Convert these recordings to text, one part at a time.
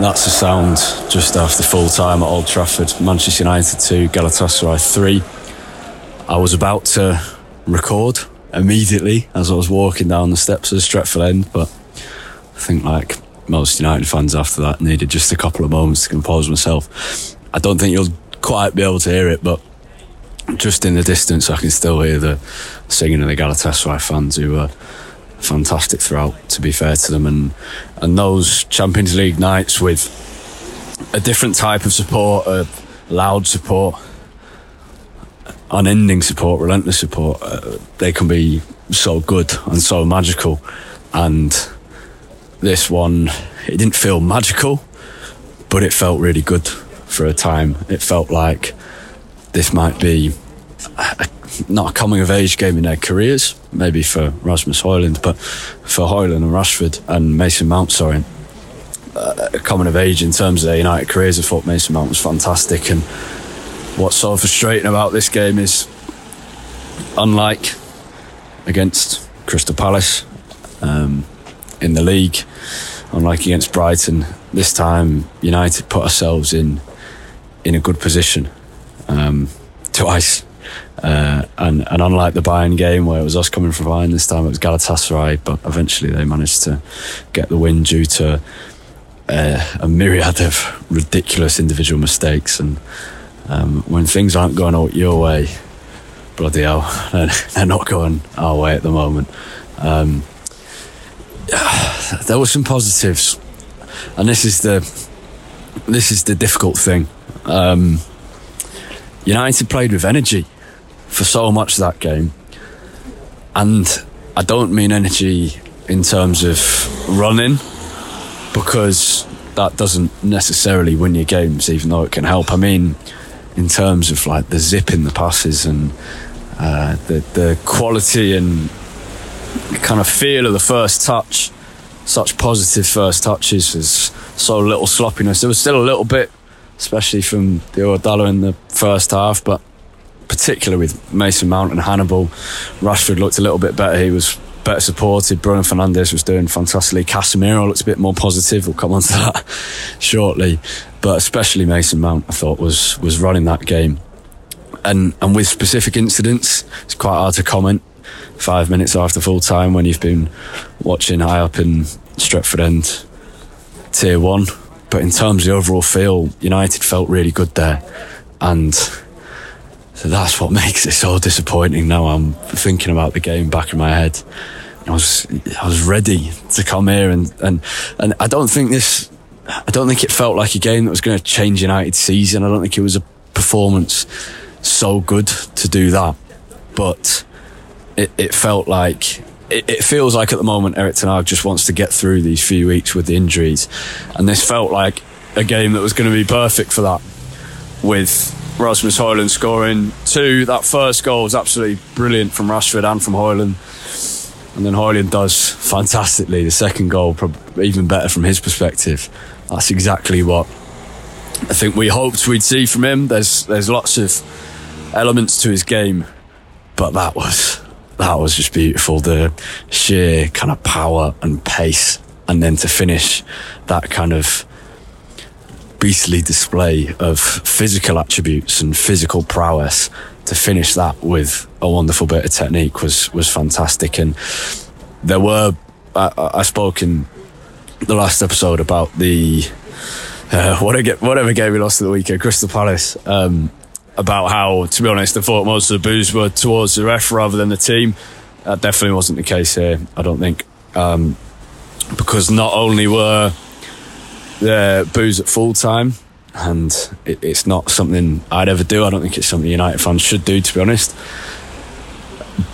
That's the sound just after full time at Old Trafford. Manchester United 2, Galatasaray 3. I was about to record immediately as I was walking down the steps of Stretford End, but I think, like most United fans after that, needed just a couple of moments to compose myself. I don't think you'll quite be able to hear it, but just in the distance, I can still hear the singing of the Galatasaray fans who were fantastic throughout. To be fair to them, and and those Champions League nights with a different type of support, a loud support, unending support, relentless support, uh, they can be so good and so magical. And this one, it didn't feel magical, but it felt really good for a time. It felt like this might be a, not a coming of age game in their careers, maybe for Rasmus Højlund, but for Højlund and Rashford and Mason Mount, sorry, uh, coming of age in terms of their United careers. I thought Mason Mount was fantastic. And what's so frustrating about this game is, unlike against Crystal Palace um, in the league, unlike against Brighton, this time United put ourselves in in a good position um, twice uh, and, and unlike the Bayern game where it was us coming from behind, this time it was Galatasaray, but eventually they managed to get the win due to uh, a myriad of ridiculous individual mistakes. And um, when things aren't going your way, bloody hell, they're not going our way at the moment. Um, there were some positives, and this is the this is the difficult thing. Um, United played with energy for so much of that game. And I don't mean energy in terms of running, because that doesn't necessarily win your games, even though it can help. I mean, in terms of like the zip in the passes and uh, the the quality and kind of feel of the first touch, such positive first touches, there's so little sloppiness. There was still a little bit, especially from the Ordala in the first half, but particularly with Mason Mount and Hannibal. Rashford looked a little bit better. He was better supported. Bruno Fernandes was doing fantastically. Casemiro looked a bit more positive. We'll come on to that shortly. But especially Mason Mount, I thought was was running that game. And and with specific incidents, it's quite hard to comment. Five minutes after full time, when you've been watching high up in Stretford End, Tier One. But in terms of the overall feel, United felt really good there, and so that's what makes it so disappointing. Now I'm thinking about the game back in my head. I was I was ready to come here and and and I don't think this I don't think it felt like a game that was going to change United's season. I don't think it was a performance so good to do that. But it, it felt like it, it, feels like at the moment Erik Ten Hag just wants to get through these few weeks with the injuries, and this felt like a game that was going to be perfect for that. With Rasmus Højlund scoring two. That first goal was absolutely brilliant from Rashford and from Højlund. And then Højlund does fantastically. The second goal, even better from his perspective. That's exactly what I think we hoped we'd see from him. There's there's lots of elements to his game, but that was that was just beautiful. The sheer kind of power and pace, and then to finish that kind of beastly display of physical attributes and physical prowess to finish that with a wonderful bit of technique was was fantastic and there were I, I spoke in the last episode about the uh, whatever, game we lost at the weekend Crystal Palace um, about how, to be honest, I thought most of the boos were towards the ref rather than the team. That definitely wasn't the case here. I don't think, um, because not only were the boos at full time, and it, it's not something I'd ever do. I don't think it's something United fans should do, to be honest.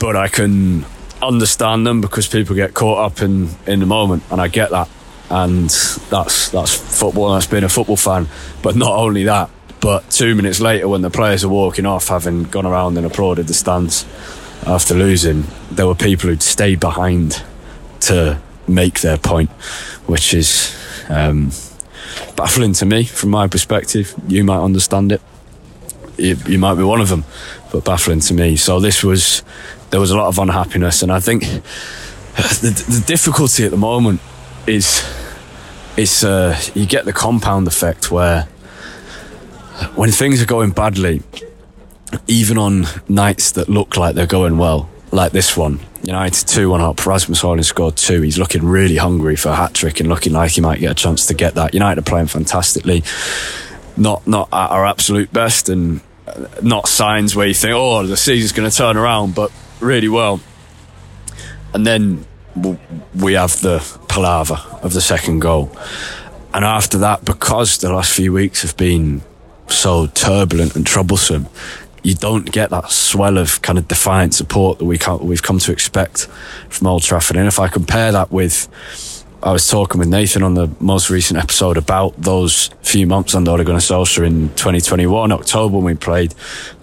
But I can understand them because people get caught up in in the moment, and I get that. And that's that's football. And that's being a football fan. But not only that, but two minutes later, when the players are walking off, having gone around and applauded the stands after losing, there were people who'd stayed behind to make their point, which is um, baffling to me from my perspective. You might understand it. You, you might be one of them, but baffling to me. So this was there was a lot of unhappiness, and I think the, the difficulty at the moment is is uh, you get the compound effect where when things are going badly, even on nights that look like they're going well, like this one, United 2 1 up. Rasmus Højlund scored two. He's looking really hungry for a hat trick and looking like he might get a chance to get that. United are playing fantastically. Not not at our absolute best and uh, not signs where you think, oh, the season's going to turn around, but really well. And then we have the palaver of the second goal. And after that, because the last few weeks have been so turbulent and troublesome, you don't get that swell of kind of defiant support that we we've come to expect from Old Trafford. And if I compare that with, I was talking with Nathan on the most recent episode about those few months under Ole Gunnar Solskjaer in 2021, October when we played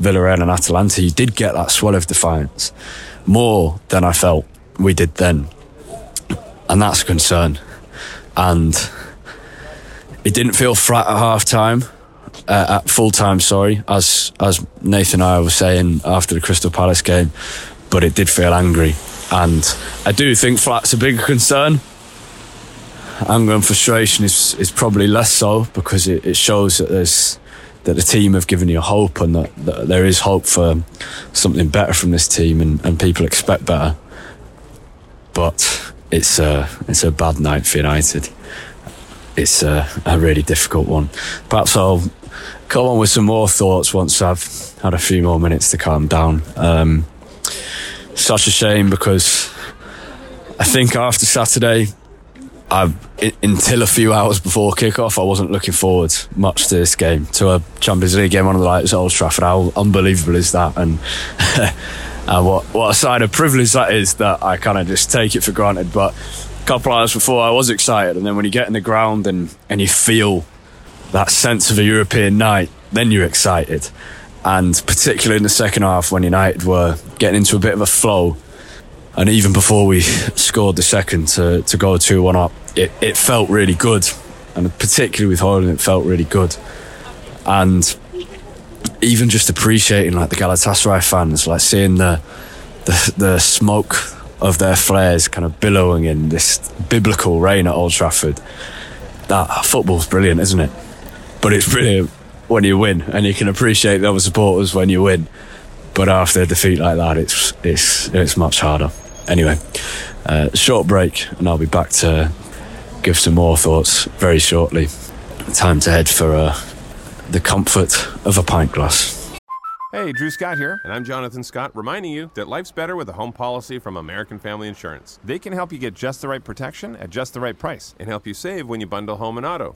Villarreal and Atalanta, you did get that swell of defiance more than I felt we did then. And that's a concern. And it didn't feel flat at half time uh, at full time. Sorry, as as Nathan and I were saying after the Crystal Palace game, but it did feel angry, and I do think flat's a bigger concern. Anger and frustration is is probably less so because it, it shows that there's that the team have given you hope and that, that there is hope for something better from this team and, and people expect better. But it's a it's a bad night for United. It's a, a really difficult one. Perhaps I'll come on with some more thoughts once I've had a few more minutes to calm down. Um, such a shame because I think after Saturday, I, until a few hours before kickoff, I wasn't looking forward much to this game, to a Champions League game on the lights at Old Trafford. How unbelievable is that? And, and what what a sign of privilege that is that I kind of just take it for granted. But a couple hours before, I was excited, and then when you get in the ground and and you feel that sense of a European night, then you're excited. And particularly in the second half when United were getting into a bit of a flow, and even before we scored the second to, to go 2 1 up, it, it felt really good. And particularly with Højlund, it felt really good. And even just appreciating like the Galatasaray fans, like seeing the, the, the smoke of their flares kind of billowing in this biblical rain at Old Trafford. That football's brilliant, isn't it? But it's brilliant when you win, and you can appreciate the other supporters when you win. But after a defeat like that, it's it's it's much harder. Anyway, uh, short break, and I'll be back to give some more thoughts very shortly. Time to head for uh, the comfort of a pint glass. Hey, Drew Scott here, and I'm Jonathan Scott, reminding you that life's better with a home policy from American Family Insurance. They can help you get just the right protection at just the right price and help you save when you bundle home and auto.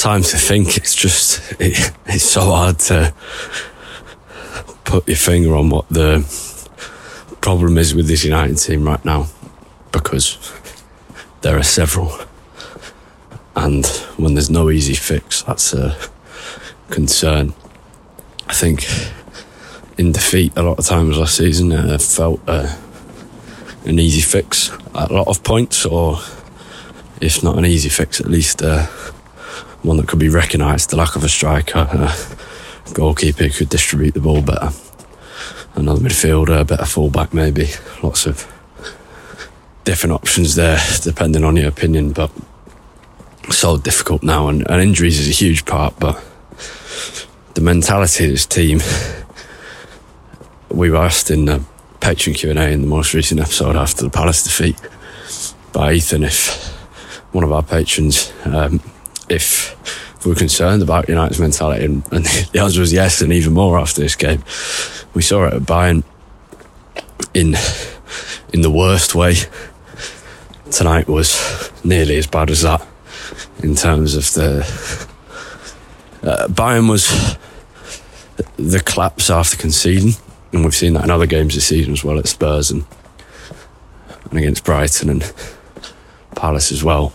time to think. It's just it, it's so hard to put your finger on what the problem is with this United team right now because there are several, and when there's no easy fix, that's a concern. I think in defeat a lot of times last season, I felt uh, an easy fix at a lot of points, or if not an easy fix, at least. Uh, one that could be recognised. The lack of a striker, a goalkeeper who could distribute the ball better. another midfielder, a better fullback, maybe. Lots of different options there, depending on your opinion. But so difficult now, and, and injuries is a huge part. But the mentality of this team, we were asked in the Patreon Q and A in the most recent episode after the Palace defeat by Ethan if one of our patrons um, if we were concerned about United's mentality, and, and the answer was yes, and even more after this game. We saw it at Bayern in in the worst way. Tonight was nearly as bad as that in terms of the uh, Bayern was the collapse after conceding, and we've seen that in other games this season as well at Spurs and and against Brighton and Palace as well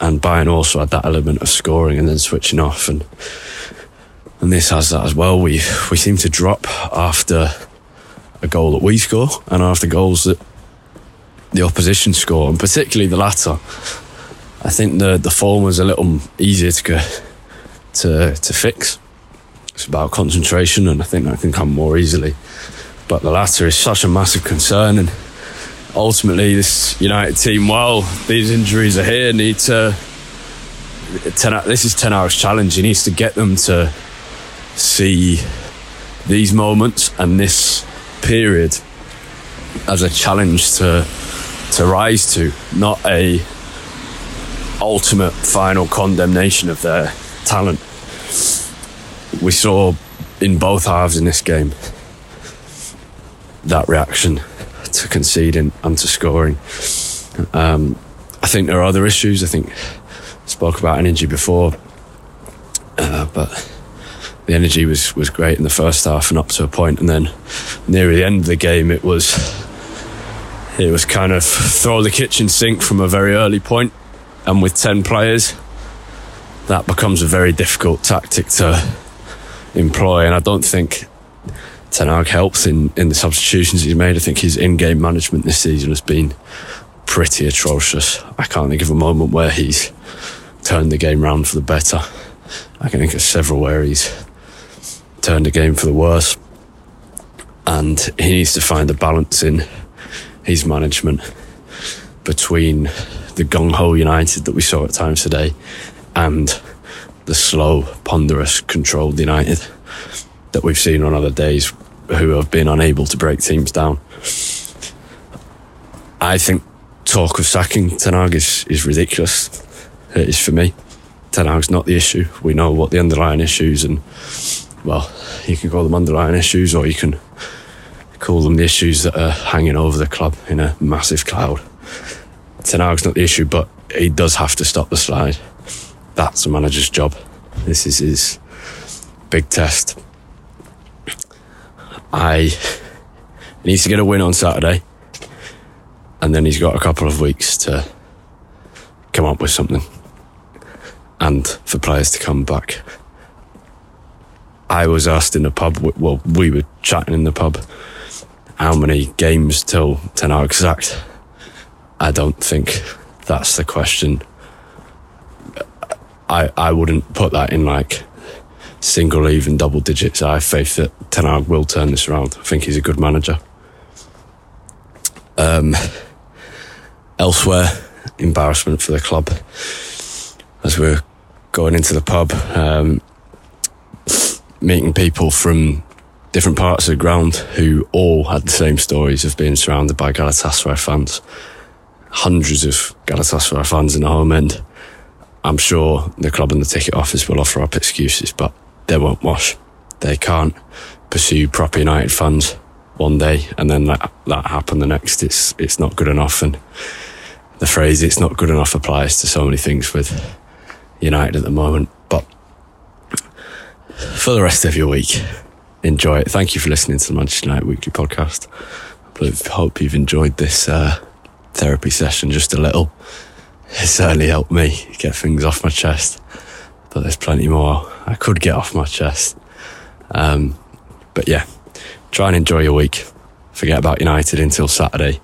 and Bayern also had that element of scoring and then switching off, and and this has that as well. We we seem to drop after a goal that we score and after goals that the opposition score, and particularly the latter. I think the the form was a little easier to to to fix. It's about concentration, and I think that can come more easily. But the latter is such a massive concern, and ultimately, this United team, well, these injuries are here, need to. Ten, this is Ten Hag's challenge. He needs to get them to see these moments and this period as a challenge to to rise to, not a ultimate final condemnation of their talent. We saw in both halves in this game that reaction to conceding and to scoring. Um, I think there are other issues. I think I spoke about energy before, uh, but the energy was, was great in the first half and up to a point, and then near the end of the game, it was it was kind of throw the kitchen sink from a very early point, and with ten players, that becomes a very difficult tactic to employ. And I don't think Ten Hag helps in, in the substitutions he's made. I think his in-game management this season has been pretty atrocious. I can't think of a moment where he's turned the game round for the better. I can think of several where he's turned the game for the worse. And he needs to find a balance in his management between the gung ho United that we saw at times today and the slow, ponderous, controlled United that we've seen on other days who have been unable to break teams down. I think talk of sacking Ten is, is ridiculous. It is for me. Ten not the issue. We know what the underlying issues and well, you can call them underlying issues or you can call them the issues that are hanging over the club in a massive cloud. Ten not the issue, but he does have to stop the slide. That's a manager's job. This is his big test. I needs to get a win on Saturday, and then he's got a couple of weeks to come up with something, and for players to come back. I was asked in the pub. Well, we were chatting in the pub. How many games till Ten Hag's sacked? I don't think that's the question. I I wouldn't put that in like single, even double digits. I have faith that Ten Hag will turn this around. I think he's a good manager. Um, elsewhere, embarrassment for the club as we're going into the pub, um, meeting people from different parts of the ground who all had the same stories of being surrounded by Galatasaray fans. Hundreds of Galatasaray fans in the home end. I'm sure the club and the ticket office will offer up excuses, but they won't wash. They can't pursue proper United fans one day and then that, that happen the next. It's it's not good enough. And the phrase "it's not good enough" applies to so many things with United at the moment. But for the rest of your week, enjoy it. Thank you for listening to the Manchester United Weekly Podcast. I hope you've enjoyed this uh, therapy session just a little. It certainly helped me get things off my chest but there's plenty more I could get off my chest. Um, but yeah, try and enjoy your week. Forget about United until Saturday,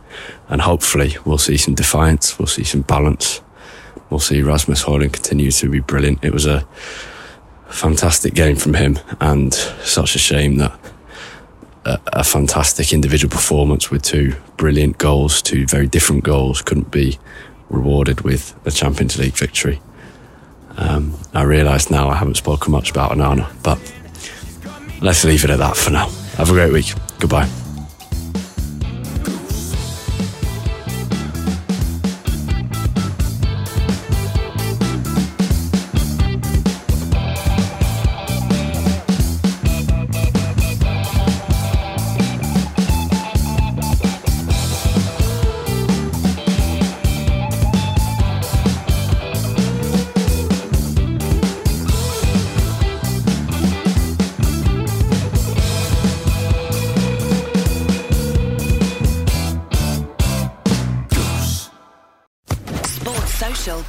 and hopefully we'll see some defiance, we'll see some balance, we'll see Rasmus Højlund continue to be brilliant. It was a fantastic game from him, and such a shame that a, a fantastic individual performance with two brilliant goals, two very different goals. Couldn't be rewarded with a Champions League victory. Um, I realise now I haven't spoken much about Onana, but let's leave it at that for now. Have a great week. Goodbye.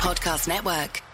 Podcast Network.